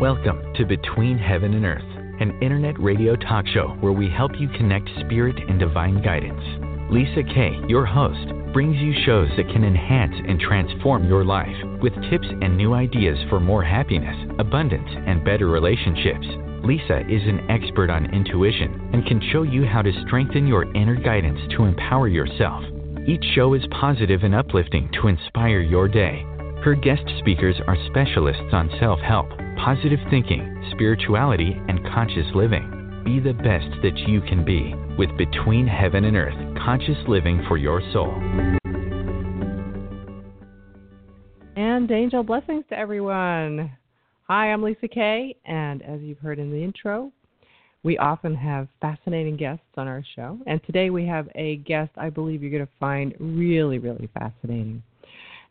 Welcome to Between Heaven and Earth, an internet radio talk show where we help you connect spirit and divine guidance. Lisa Kay, your host, brings you shows that can enhance and transform your life with tips and new ideas for more happiness, abundance, and better relationships. Lisa is an expert on intuition and can show you how to strengthen your inner guidance to empower yourself. Each show is positive and uplifting to inspire your day. Her guest speakers are specialists on self help, positive thinking, spirituality, and conscious living. Be the best that you can be with Between Heaven and Earth Conscious Living for Your Soul. And angel blessings to everyone. Hi, I'm Lisa Kay, and as you've heard in the intro, we often have fascinating guests on our show. And today we have a guest I believe you're going to find really, really fascinating.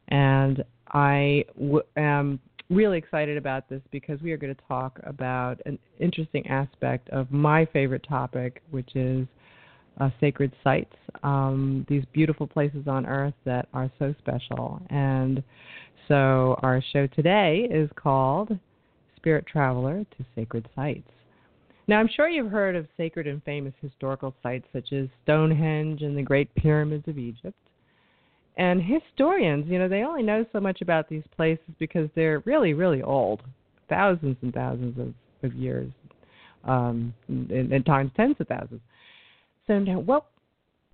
And I w- am really excited about this because we are going to talk about an interesting aspect of my favorite topic, which is uh, sacred sites, um, these beautiful places on earth that are so special. And so our show today is called Spirit Traveler to Sacred Sites. Now, I'm sure you've heard of sacred and famous historical sites such as Stonehenge and the Great Pyramids of Egypt. And historians, you know, they only know so much about these places because they're really, really old, thousands and thousands of, of years, um, and, and times tens of thousands. So now, what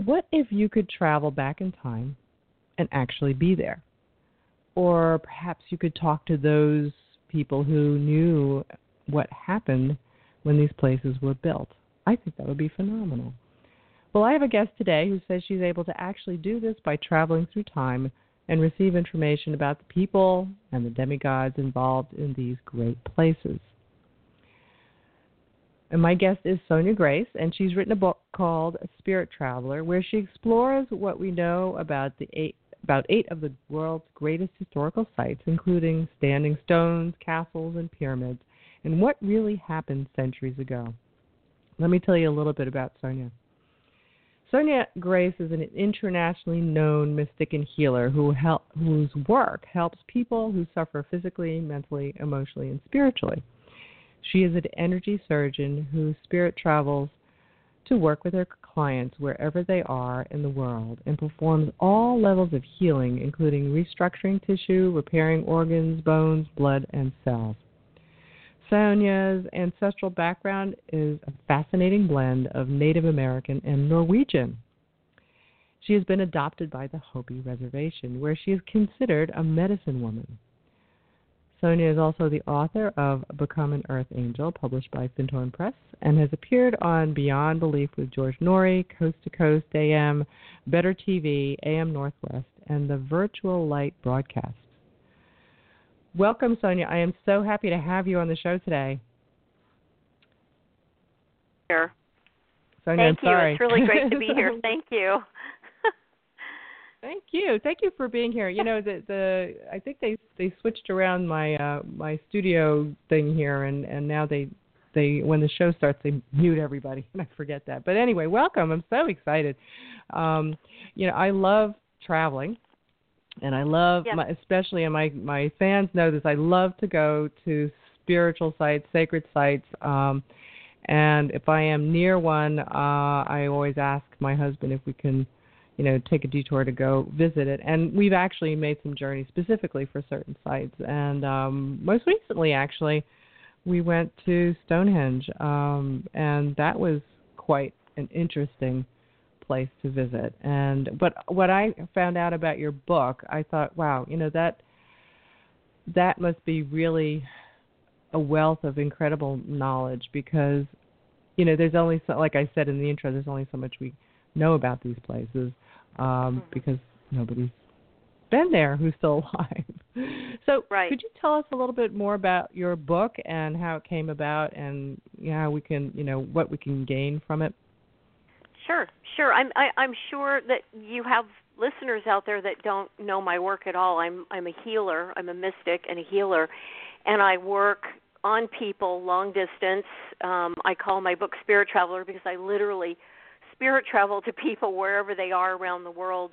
what if you could travel back in time and actually be there? Or perhaps you could talk to those people who knew what happened when these places were built. I think that would be phenomenal. Well, I have a guest today who says she's able to actually do this by traveling through time and receive information about the people and the demigods involved in these great places. And my guest is Sonja Grace, and she's written a book called Spirit Traveler, where she explores what we know about the eight about eight of the world's greatest historical sites, including standing stones, castles, and pyramids, and what really happened centuries ago. Let me tell you a little bit about Sonja. Sonja Grace is an internationally known mystic and healer who help, whose work helps people who suffer physically, mentally, emotionally, and spiritually. She is an energy surgeon whose spirit travels to work with her clients wherever they are in the world and performs all levels of healing, including restructuring tissue, repairing organs, bones, blood, and cells. Sonja's ancestral background is a fascinating blend of Native American and Norwegian. She has been adopted by the Hopi Reservation, where she is considered a medicine woman. Sonja is also the author of Become an Earth Angel, published by Findhorn Press, and has appeared on Beyond Belief with George Noory, Coast to Coast AM, Better TV, AM Northwest, and the Virtual Light broadcast. Welcome, Sonja. I am so happy to have you on the show today. Here. Sonja, Thank I'm you. sorry. It's really great to be here. Thank you. Thank you. Thank you for being here. You know, the the I think they they switched around my uh my studio thing here and and now they they when the show starts they mute everybody and I forget that. But anyway, welcome. I'm so excited. Um you know, I love traveling and I love Yep. my especially and my my fans know this. I love to go to spiritual sites, sacred sites. Um and if I am near one, uh I always ask my husband if we can you know, take a detour to go visit it. And we've actually made some journeys specifically for certain sites. And um, most recently, actually, we went to Stonehenge, um, and that was quite an interesting place to visit. And but what I found out about your book, I thought, wow, you know that that must be really a wealth of incredible knowledge because you know there's only so like I said in the intro, there's only so much we know about these places um, because nobody's been there who's still alive. So, Right. could you tell us a little bit more about your book and how it came about, and you know, how we can, you know, what we can gain from it? Sure, sure. I'm I, I'm sure that you have listeners out there that don't know my work at all. I'm I'm a healer. I'm a mystic and a healer, and I work on people long distance. Um, I call my book Spirit Traveler because I literally spirit travel to people wherever they are around the world.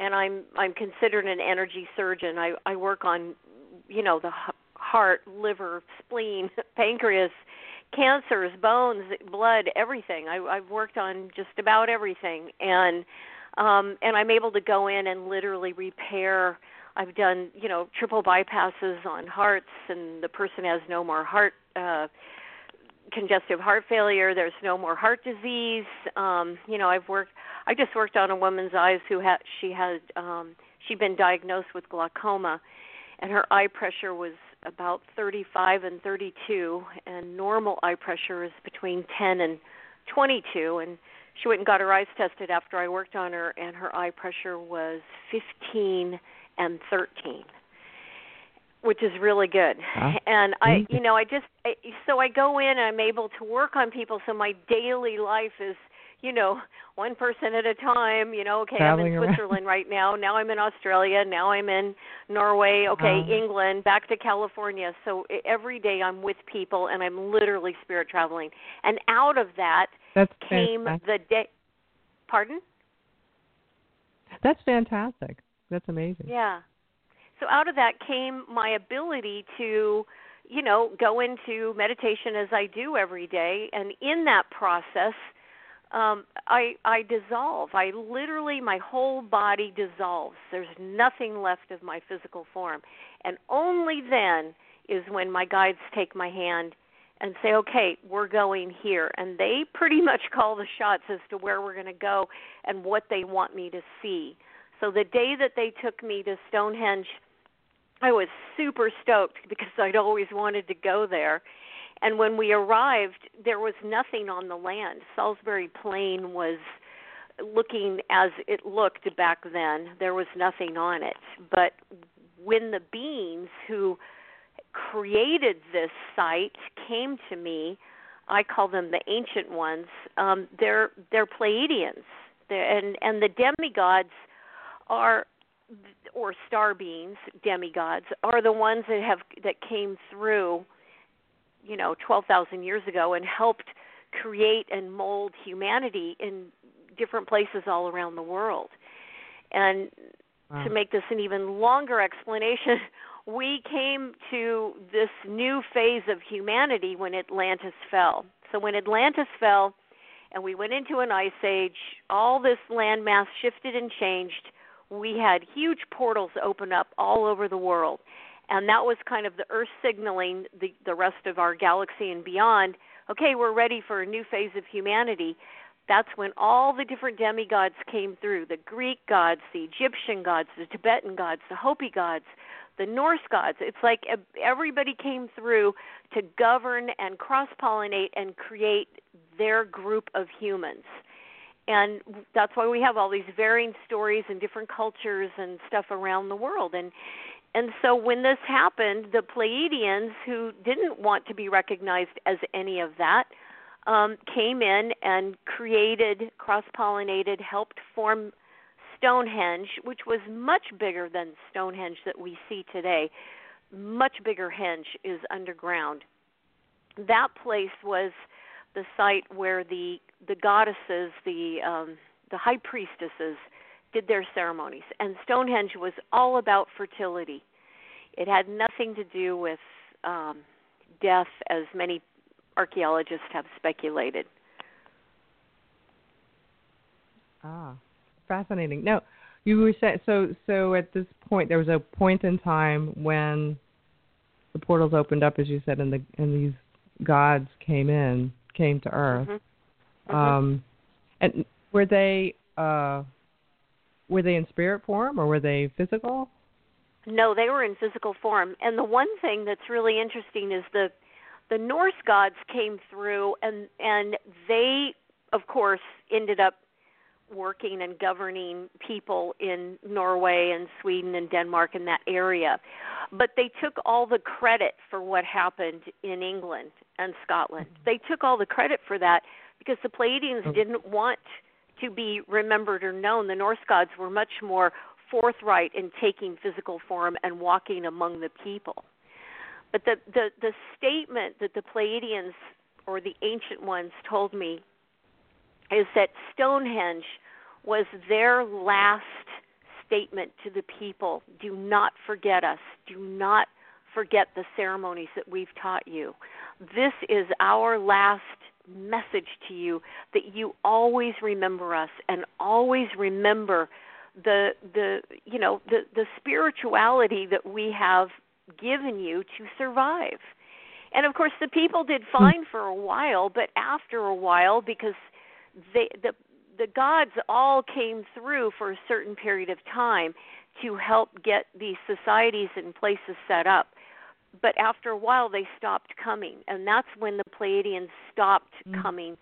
And I'm I'm considered an energy surgeon. I I work on you know the heart, liver, spleen, pancreas, cancers, bones, blood, everything. I, I've worked on just about everything, and um, and I'm able to go in and literally repair. I've done you know triple bypasses on hearts, and the person has no more heart. Uh, congestive heart failure there's no more heart disease um you know i've worked i just worked on a woman's eyes who had she had um she'd been diagnosed with glaucoma and her eye pressure was about 35 and 32 and normal eye pressure is between 10 and 22 and she went and got her eyes tested after I worked on her and her eye pressure was 15 and 13 which is really good. Wow. And I mm-hmm. you know I just I, so I go in and I'm able to work on people so my daily life is you know, one person at a time. You know, okay, Traveling I'm in around. Switzerland right now. Now I'm in Australia. Now I'm in Norway. Okay, Wow. England. Back to California. So every day I'm with people, and I'm literally spirit traveling. And out of that That's came fantastic. the day. Pardon? That's fantastic. That's amazing. Yeah. So out of that came my ability to, you know, go into meditation as I do every day, and in that process, um, I I dissolve. I literally my whole body dissolves. There's nothing left of my physical form, and only then is when my guides take my hand and say, "Okay, we're going here," and they pretty much call the shots as to where we're going to go and what they want me to see. So the day that they took me to Stonehenge, I was super stoked because I'd always wanted to go there. And when we arrived, there was nothing on the land. Salisbury Plain was looking as it looked back then. There was nothing on it. But when the beings who created this site came to me, I call them the ancient ones. Um, they're they're Pleiadians, they're, and and the demigods are or star beings, demigods, are the ones that have that came through, you know, twelve thousand years ago and helped create and mold humanity in different places all around the world. And Wow. to make this an even longer explanation, we came to this new phase of humanity when Atlantis fell. So when Atlantis fell and we went into an ice age, all this landmass shifted and changed. We had huge portals open up all over the world. And that was kind of the earth signaling the the rest of our galaxy and beyond, okay, we're ready for a new phase of humanity that's when all the different demigods came through the Greek gods, the Egyptian gods, the Tibetan gods, the Hopi gods, the Norse gods. It's like everybody came through to govern and cross pollinate and create their group of humans. And that's why we have all these varying stories and different cultures and stuff around the world. And and so when this happened, the Pleiadians, who didn't want to be recognized as any of that, um, came in and created, cross pollinated, helped form Stonehenge, which was much bigger than Stonehenge that we see today. Much bigger henge is underground. That place was the site where the the goddesses, the um, the high priestesses, did their ceremonies, and Stonehenge was all about fertility. It had nothing to do with um, death, as many archaeologists have speculated. Ah, fascinating. No, you were saying so. So at this point, there was a point in time when the portals opened up, as you said, and the and these gods came in, came to Earth. Mhm. Mhm. Um, and were they uh, were they in spirit form or were they physical? No, they were in physical form. And the one thing that's really interesting is the the Norse gods came through and and they of course ended up working and governing people in Norway and Sweden and Denmark and that area. But they took all the credit for what happened in England and Scotland. Mm-hmm. They took all the credit for that because the Pleiadians Oh. didn't want to be remembered or known. The Norse gods were much more forthright in taking physical form and walking among the people. But the the, the statement that the Pleiadians or the ancient ones told me is that Stonehenge was their last statement to the people do not forget us do not forget the ceremonies that we've taught you. This is our last message to you that you always remember us and always remember the the you know the the spirituality that we have given you to survive. And of course the people did hmm. fine for a while, but after a while because they the the gods all came through for a certain period of time to help get these societies and places set up. But after a while, they stopped coming, and that's when the Pleiadians stopped mm. coming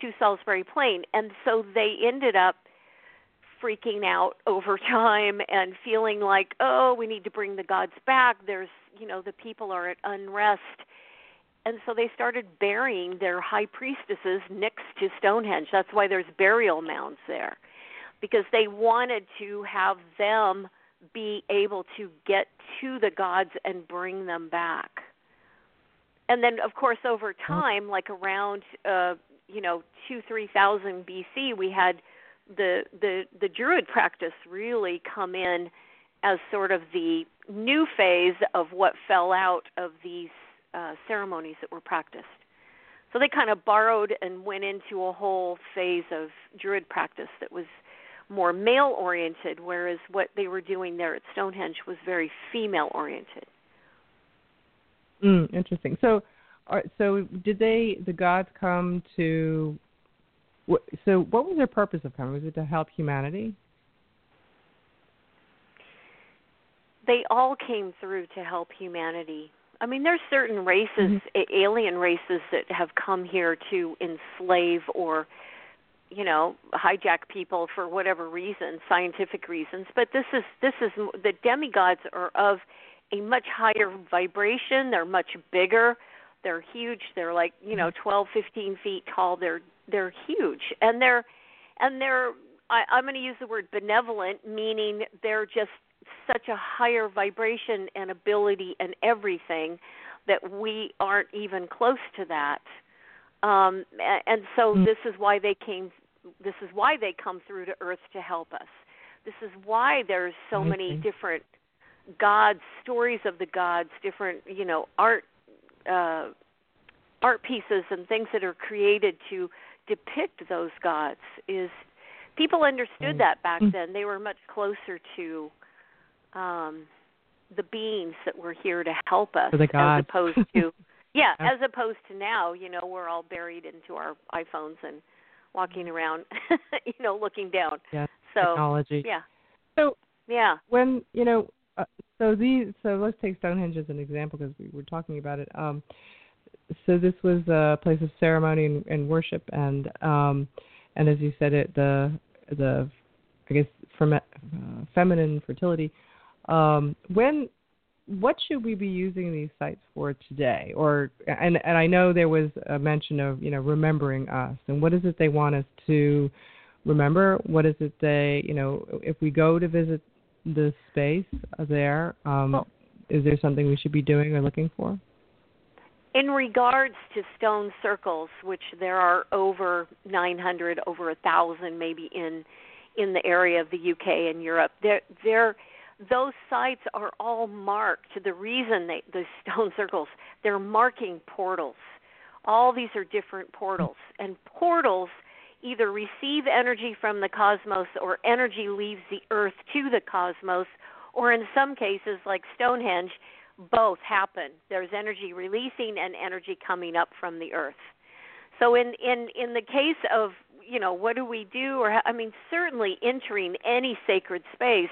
to Salisbury Plain, and so they ended up freaking out over time and feeling like, oh, we need to bring the gods back. There's, you know, the people are at unrest. And so they started burying their high priestesses next to Stonehenge. That's why there's burial mounds there. Because they wanted to have them be able to get to the gods and bring them back. And then of course over time, like around uh, you know, two, three thousand BC we had the the the druid practice really come in as sort of the new phase of what fell out of these uh, ceremonies that were practiced. So they kind of borrowed and went into a whole phase of druid practice that was more male oriented, whereas what they were doing there at Stonehenge was very female oriented. Mm, interesting. So, are, so did they the gods come to so, what was their purpose of coming? Was it to help humanity? They all came through to help humanity. I mean, there's certain races, mm-hmm. alien races, that have come here to enslave or, you know, hijack people for whatever reason, scientific reasons. But this is this is the demigods are of a much higher vibration. They're much bigger. They're huge. They're like you know, mm-hmm. 12, 15 feet tall. They're they're huge and they're and they're I, I'm going to use the word benevolent, meaning they're just such a higher vibration and ability and everything that we aren't even close to that. Um, and so mm. this is why they came. This is why they come through to Earth to help us. This is why there's so many different gods, stories of the gods, different you know art uh, art pieces and things that are created to depict those gods is people understood mm. that back mm. then they were much closer to um the beings that were here to help us as opposed to yeah as opposed to now you know we're all buried into our iphones and walking around you know looking down. Yeah so technology. yeah. So yeah. when you know uh, so these so let's take stonehenge as an example because we were talking about it. Um so this was a place of ceremony and, and worship, and um, and as you said, it the the I guess from uh, feminine fertility. Um, when what should we be using these sites for today? Or and and I know there was a mention of you know remembering us, and what is it they want us to remember? What is it they you know if we go to visit the space there, um, well, is there something we should be doing or looking for? In regards to stone circles, which there are over 900, over a thousand, maybe in in the area of the UK and Europe, there there those sites are all marked. The reason they the stone circles they're marking portals. All these are different portals, and portals either receive energy from the cosmos or energy leaves the earth to the cosmos, or in some cases, like Stonehenge, both happen. There's energy releasing and energy coming up from the earth. So in in in the case of you know what do we do or I mean certainly entering any sacred space,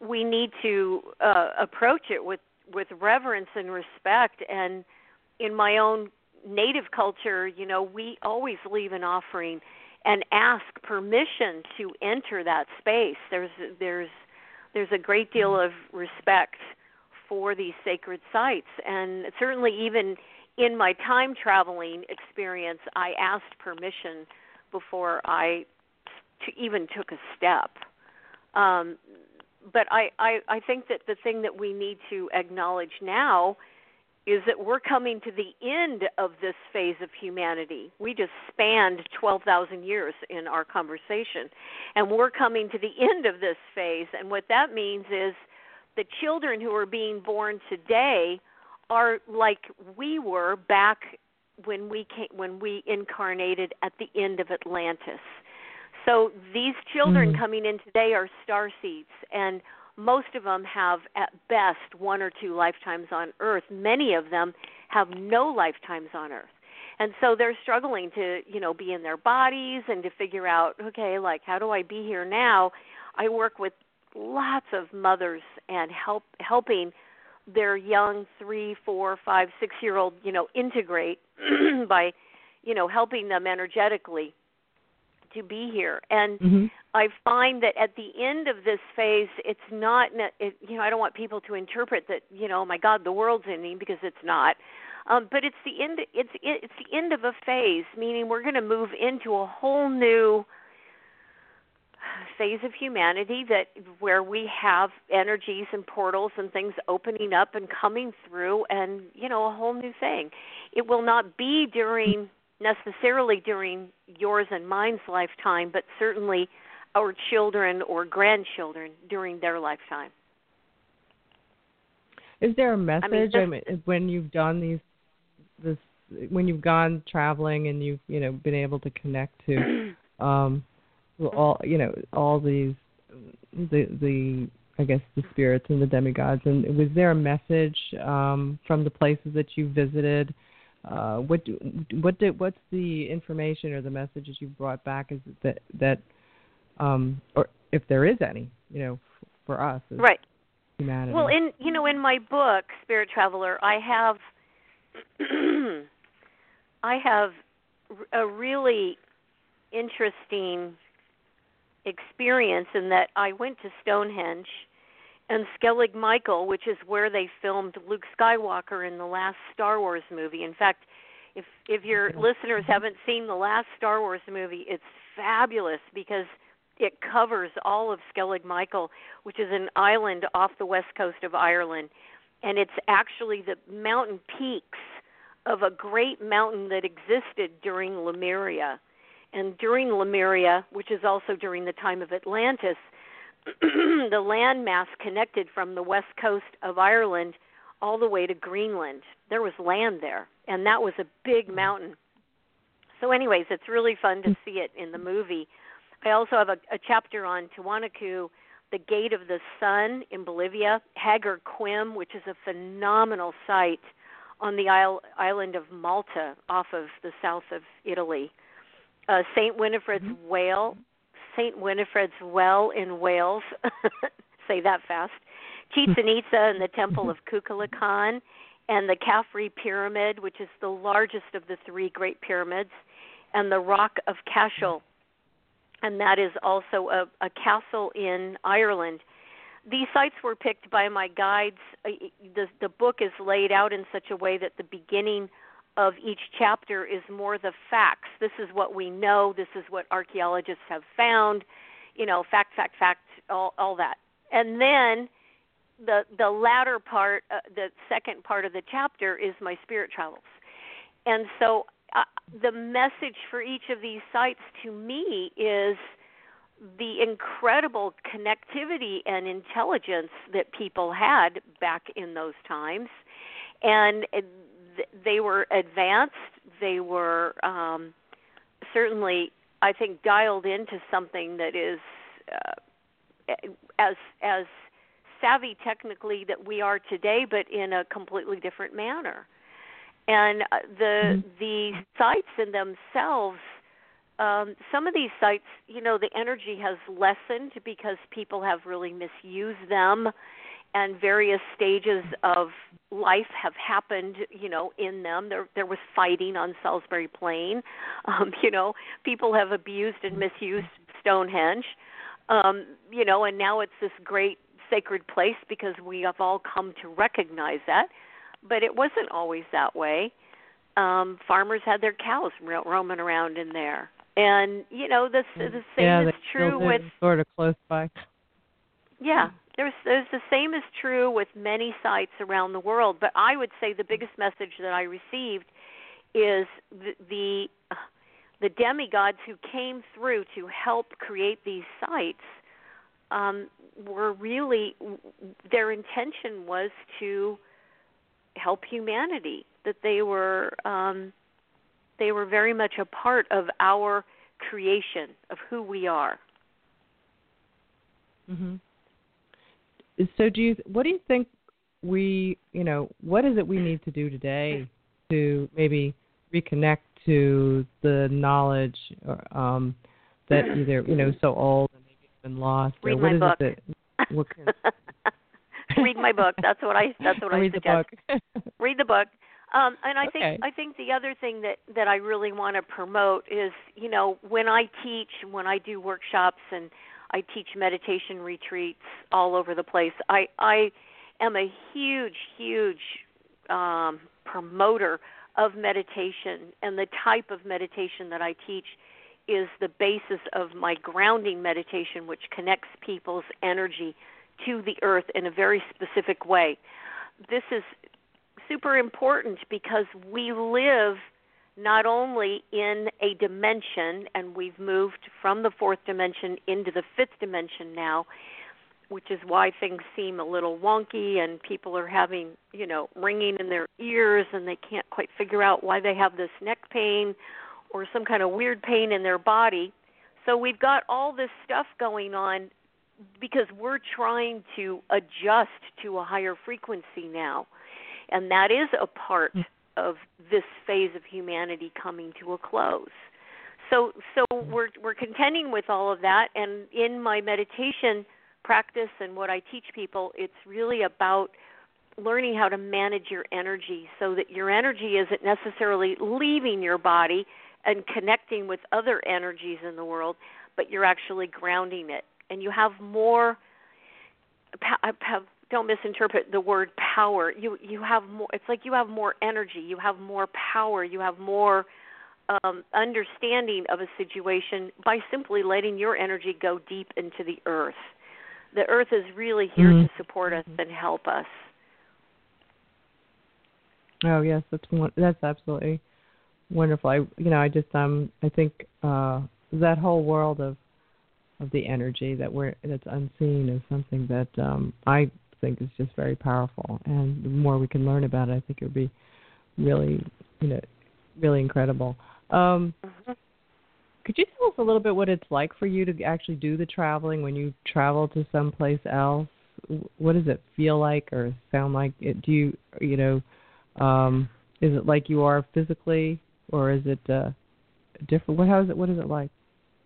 we need to uh, approach it with with reverence and respect. And in my own native culture, you know, we always leave an offering and ask permission to enter that space. There's there's there's a great deal of respect for these sacred sites. And certainly, even in my time traveling experience, I asked permission before I t- even took a step. Um, but I, I, I think that the thing that we need to acknowledge now is that we're coming to the end of this phase of humanity. We just spanned 12,000 years in our conversation, and we're coming to the end of this phase. And what that means is the children who are being born today are like we were back when we came when we incarnated at the end of Atlantis. So these children Mhm. coming in today are star seeds and most of them have at best one or two lifetimes on earth. Many of them have no lifetimes on earth. And so they're struggling to, you know, be in their bodies and to figure out, okay, like how do I be here now? I work with lots of mothers and help helping their young three, four, five, six year old, you know, integrate by, you know, helping them energetically to be here. And hmm I find that at the end of this phase, it's not, it, you know, I don't want people to interpret that, you know, oh my God, the world's ending because it's not. Um, but it's the end. It's it's the end of a phase, meaning we're going to move into a whole new phase of humanity that where we have energies and portals and things opening up and coming through and you know a whole new thing it will not be during necessarily during yours and mine's lifetime but certainly our children or grandchildren during their lifetime. Is there a message this- I mean, when you've done these this when you've gone traveling and you've you know been able to connect to um all you know all these the the I guess the spirits and the demigods and was there a message um from the places that you visited uh what do, what did what's the information or the messages you brought back? Is that that um or if there is any you know f- for us right. humanity? Well, in you know, in my book, Spirit Traveler, I have I have a really interesting experience in that I went to Stonehenge and Skellig Michael, which is where they filmed Luke Skywalker in the last Star Wars movie. In fact, if if your listeners mm-hmm. haven't seen the last Star Wars movie, it's fabulous because it covers all of Skellig Michael, which is an island off the west coast of Ireland, and it's actually the mountain peaks of a great mountain that existed during Lemuria. And during Lemuria, which is also during the time of Atlantis, the landmass connected from the west coast of Ireland all the way to Greenland. There was land there, and that was a big mountain. So, anyways, it's really fun to see it in the movie. I also have a, a chapter on Tiwanaku, the Gate of the Sun in Bolivia, Hagar Quim, which is a phenomenal site on the isle, island of Malta off of the south of Italy. Uh, St. Winifred's Whale, St. Winifred's Well in Wales. Say that fast. Chichen Itza and the Temple of Kukulkan, and the Khafre Pyramid, which is the largest of the three Great Pyramids, and the Rock of Cashel, and that is also a, a castle in Ireland. These sites were picked by my guides. The, the book is laid out in such a way that the beginning of each chapter is more the facts. This is what we know. This is what archaeologists have found. You know, fact, fact, fact, all, all that. And then the the latter part, uh, the second part of the chapter, is my spirit travels. And so, uh, the message for each of these sites to me is the incredible connectivity and intelligence that people had back in those times, and uh, th- they were advanced. They were um, certainly, I think, dialed into something that is uh, as as savvy technically that we are today, but in a completely different manner. And uh, the the sites in themselves, um, some of these sites, you know, the energy has lessened because people have really misused them, and various stages of life have happened, you know, in them. There there was fighting on Salisbury Plain, um, you know, people have abused and misused Stonehenge, um, you know, and now it's this great sacred place because we have all come to recognize that. But it wasn't always that way. Um, farmers had their cows ro- roaming around in there, and you know the the same yeah, is true with sort of close by. yeah. There's there's the same is true with many sites around the world, but I would say the biggest message that I received is the the, the demigods who came through to help create these sites um, were really their intention was to help humanity. That they were um, they were very much a part of our creation of who we are. Mm-hmm. So, do you? What do you think we? You know, what is it we need to do today to maybe reconnect to the knowledge um, that either you know so old and maybe been lost, Read or what my is book. it that? What can, Read my book. That's what I. That's what Read I suggest. the book. Read the book. Um, and I think I think the other thing that that I really want to promote is you know when I teach when I do workshops and I teach meditation retreats all over the place. I I am a huge huge um, promoter of meditation and the type of meditation that I teach is the basis of my grounding meditation which connects people's energy to the earth in a very specific way. This is super important because we live not only in a dimension, and we've moved from the fourth dimension into the fifth dimension now, which is why things seem a little wonky and people are having, you know, ringing in their ears and they can't quite figure out why they have this neck pain or some kind of weird pain in their body. So we've got all this stuff going on because we're trying to adjust to a higher frequency now and that is a part mm. Of this phase of humanity coming to a close. So so we're we're contending with all of that and in my meditation practice and what I teach people it's really about learning how to manage your energy so that your energy isn't necessarily leaving your body and connecting with other energies in the world but you're actually grounding it and you have more pa- don't misinterpret the word power. You you have more. It's like you have more energy. You have more power. You have more um, understanding of a situation by simply letting your energy go deep into the earth. The earth is really here Mhm. to support us and help us. Oh yes, that's one, that's absolutely wonderful. I you know I just um I think uh that whole world of of the energy that we're that's unseen is something that um I think is just very powerful. And the more we can learn about it, I think it would be really you know really incredible. Um, could you tell us a little bit what it's like for you to actually do the traveling when you travel to someplace else? What does it feel like or sound like? It, do you you know um, is it like you are physically, or is it uh, different? What how is it? What is it like?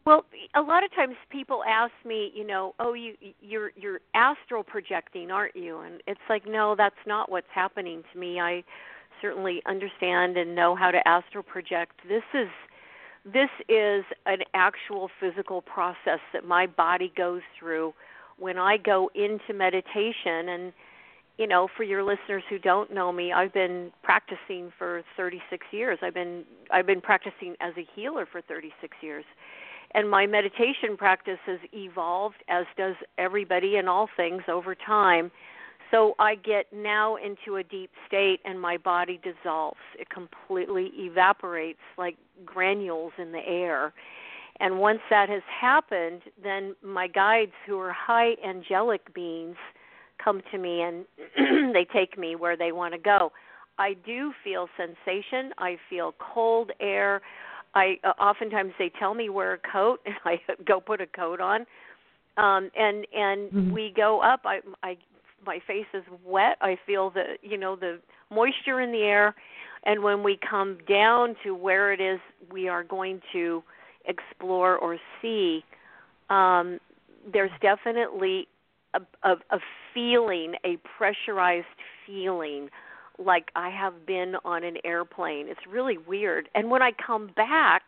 Well, a lot of times people ask me, you know, oh, you you're you're astral projecting, aren't you? And it's like, no, that's not what's happening to me. I certainly understand and know how to astral project. This is this is an actual physical process that my body goes through when I go into meditation and you know, for your listeners who don't know me, I've been practicing for 36 years. I've been I've been practicing as a healer for 36 years. And my meditation practice has evolved as does everybody in all things over time. So I get now into a deep state and my body dissolves. It completely evaporates like granules in the air. And once that has happened, then my guides who are high angelic beings come to me and they take me where they want to go. I do feel sensation. I feel cold air. I uh, oftentimes they tell me wear a coat, and I go put a coat on. Um, and and Mhm. we go up. I I my face is wet. I feel the you know the moisture in the air. And when we come down to where it is we are going to explore or see, um, there's definitely a, a, a feeling, a pressurized feeling, like I have been on an airplane. It's really weird. And when I come back,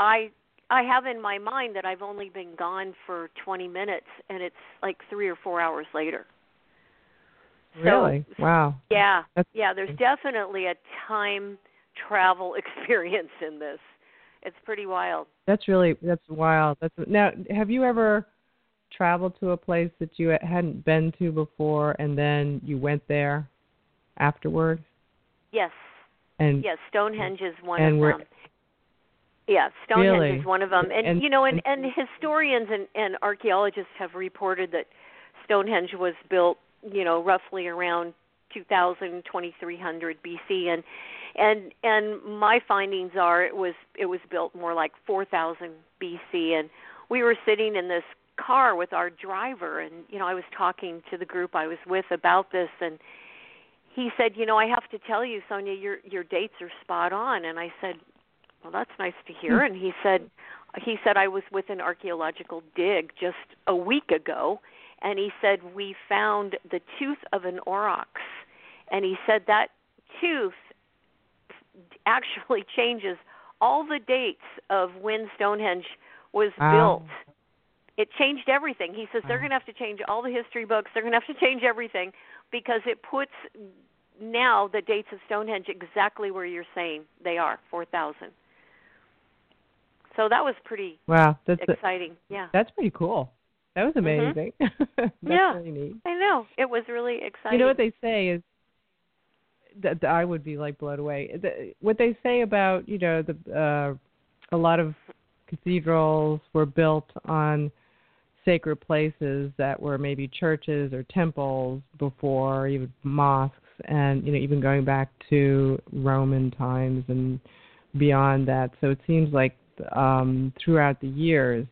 I I have in my mind that I've only been gone for 20 minutes, and it's like three or four hours later. So- Really? Wow. Yeah, That's yeah. There's definitely a time travel experience in this. It's pretty wild. That's really that's wild. That's now. Have you ever traveled to a place that you hadn't been to before, and then you went there afterward? Yes, And yes. Stonehenge is one and of we're- them. Yeah, Stonehenge Really? is one of them, and, And- you know, and, and- historians and, and archaeologists have reported that Stonehenge was built, you know, roughly around 2000 2300 BC and and and my findings are it was it was built more like 4000 BC and we were sitting in this car with our driver and you know I was talking to the group I was with about this and he said, "You know, I have to tell you, Sonja, your your dates are spot on." And I said, "Well, that's nice to hear." Hmm. And he said, he said I was with an archaeological dig just a week ago, and he said we found the tooth of an aurochs, and he said that tooth actually changes all the dates of when Stonehenge was Wow. built. It changed everything. He says they're going to have to change all the history books. They're going to have to change everything because it puts now the dates of Stonehenge exactly where you're saying they are, 4000. So that was pretty Wow, that's a, exciting. Yeah. that's pretty cool. That was Mhm. amazing. that's Yeah. really neat. I know. It was really exciting. You know what they say is that that I would be like blown away. The, what they say about you know the uh, a lot of cathedrals were built on sacred places that were maybe churches or temples before even mosques, and you know even going back to Roman times and beyond that. So it seems like um, throughout the years,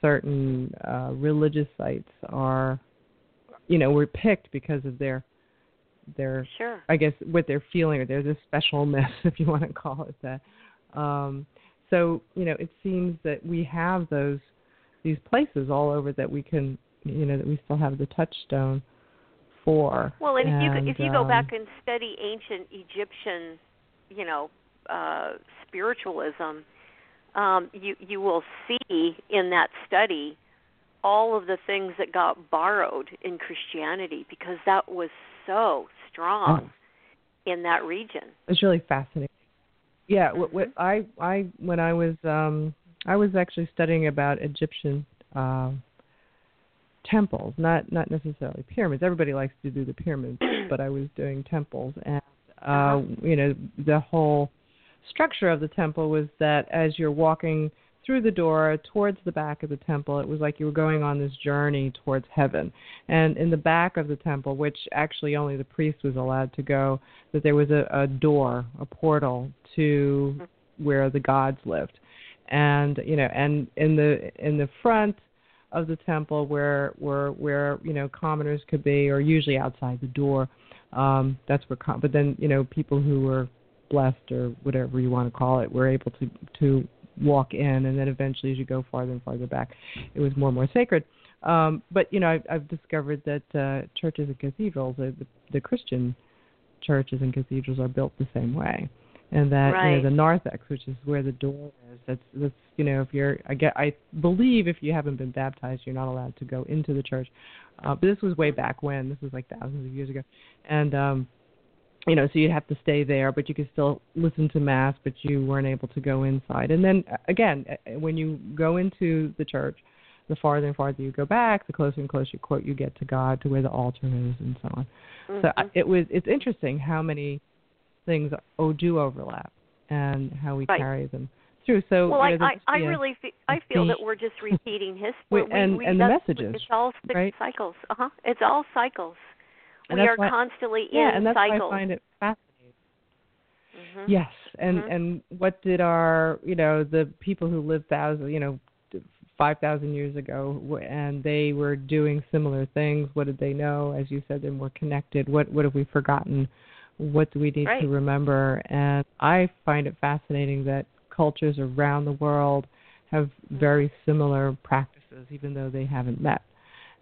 certain uh, religious sites are you know were picked because of their their Sure. I guess what they're feeling or there's a specialness if you want to call it that. Um, so you know it seems that we have those these places all over that we can you know that we still have the touchstone for. Well, and if you And, if you go um, back and study ancient Egyptian, you know, uh spiritualism, um you you will see in that study all of the things that got borrowed in Christianity because that was so strong in that region. It's really fascinating. Yeah, what, what Mhm. I I when I was um I was actually studying about Egyptian um temples, not not necessarily pyramids. Everybody likes to do the pyramids, but I was doing temples and uh Uh-huh. you know the whole structure of the temple was that as you're walking through the door towards the back of the temple, it was like you were going on this journey towards heaven. And in the back of the temple, which actually only the priest was allowed to go, that there was a, a door, a portal to where the gods lived. And you know, and in the in the front of the temple where where where you know commoners could be, or usually outside the door. Um, that's where, com- but then you know people who were blessed or whatever you want to call it were able to to walk in, and then eventually as you go farther and farther back, it was more and more sacred. Um, but you know, I've, I've discovered that uh, churches and cathedrals, uh, the, the Christian churches and cathedrals, are built the same way, and that you know the narthex, which is where the door is, that's that's you know if you're I get I believe if you haven't been baptized, you're not allowed to go into the church. Uh, but this was way back when. This was like thousands of years ago, and um, you know, so you'd have to stay there, but you could still listen to mass, but you weren't able to go inside. And then again, when you go into the church, the farther and farther you go back, the closer and closer you quote you get to God, to where the altar is, and so on. So I- Mhm. it was it's interesting how many things oh do overlap and how we Right. carry them through. So well, you know, I, I, I really fe- I feel that we're just repeating history. We, and- we, and the messages, It's all right? cycles. Uh huh. It's all cycles. And we are why- constantly yeah, in and that's cycles. why I find it fascinating. Mhm. Yes, and Mhm. and what did our you know the people who lived thousand you know five thousand years ago and they were doing similar things? What did they know? As you said, they're more connected. What what have we forgotten? What do we need Right. to remember? And I find it fascinating that cultures around the world have very similar practices, even though they haven't met.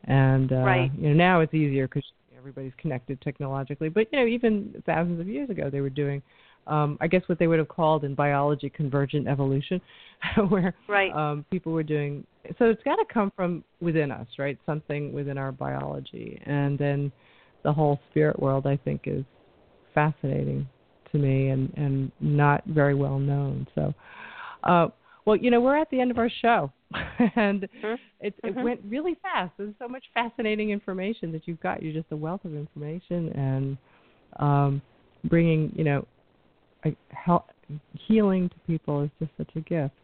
And uh, Right. you know now it's easier because everybody's connected technologically. But you know even thousands of years ago they were doing um, I guess what they would have called in biology convergent evolution, where Right. um, people were doing. So it's got to come from within us, right? Something within our biology, and then the whole spirit world, I think, is fascinating to me and and not very well known. So, uh, well, you know, we're at the end of our show, and Mhm. it it Mhm. went really fast. There's so much fascinating information that you've got. You're just a wealth of information and um, bringing, you know, a, hel- healing to people is just such a gift.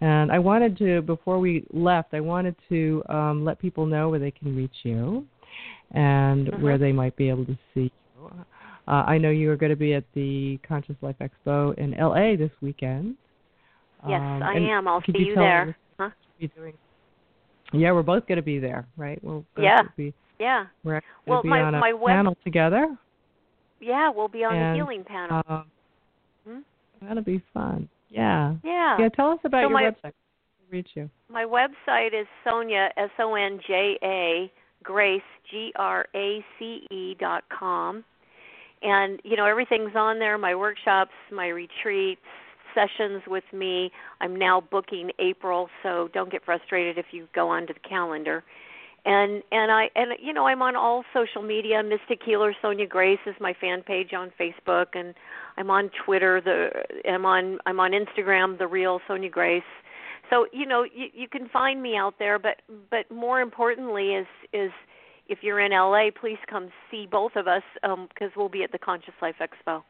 And I wanted to, before we left, I wanted to um, let people know where they can reach you. and Mhm. where they might be able to see you. Uh, I know you are going to be at the Conscious Life Expo in LA this weekend. Yes, Um, I am. I'll see you you there. Huh? doing? Yeah, we're both going to be there, right? We'll Yeah. Be, Yeah. we're Well, to be my- on a my web- panel together. Yeah, we'll be on And, the healing panel. Um, Hmm? That'll be fun. Yeah. yeah. Yeah. Tell us about So your my- website. Reach you. My website is Sonja S O N J A Grace G R A C E dot com, and you know everything's on there. My workshops, my retreats, sessions with me. I'm now booking April, so don't get frustrated if you go onto the calendar. And and I and you know I'm on all social media. Mystic Healer Sonja Grace is my fan page on Facebook, and I'm on Twitter. The I'm on I'm on Instagram. The real Sonja Grace so you know you, you can find me out there but but more importantly is is if you're in LA please come see both of us um because we'll be at the Conscious Life Expo.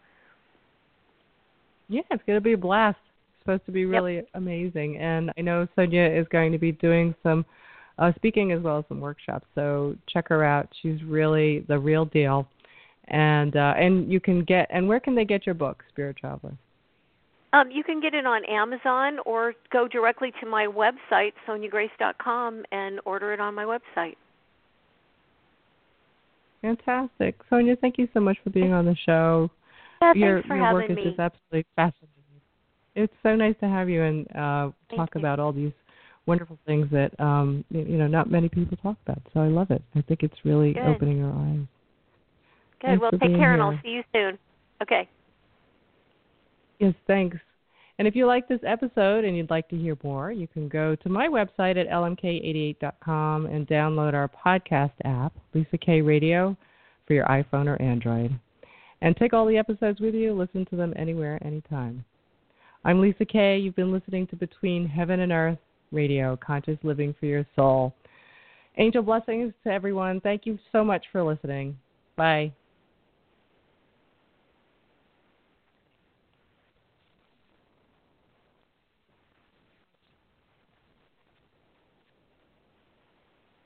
Yeah, it's going to be a blast. It's supposed to be really amazing. And I know Sonja is going to be doing some uh, speaking as well as some workshops. So check her out. She's really the real deal. And uh, and you can get and where can they get your book, Spirit Traveler? Um you can get it on Amazon or go directly to my website sonjagrace.com and order it on my website. Fantastic, Sonja. Thank you so much for being on the show. Yeah, your thanks for your having work is me. just absolutely fascinating. It's so nice to have you and uh, talk you. about all these wonderful things that um, you know not many people talk about. So I love it. I think it's really Good. opening our eyes. Good. Thanks well, take care and I'll see you soon. Okay. Yes, thanks. And if you like this episode and you'd like to hear more, you can go to my website at lmk88.com and download our podcast app, Lisa K Radio, for your iPhone or Android. And take all the episodes with you, listen to them anywhere, anytime. I'm Lisa K. You've been listening to Between Heaven and Earth Radio, Conscious Living for Your Soul. Angel blessings to everyone. Thank you so much for listening. Bye.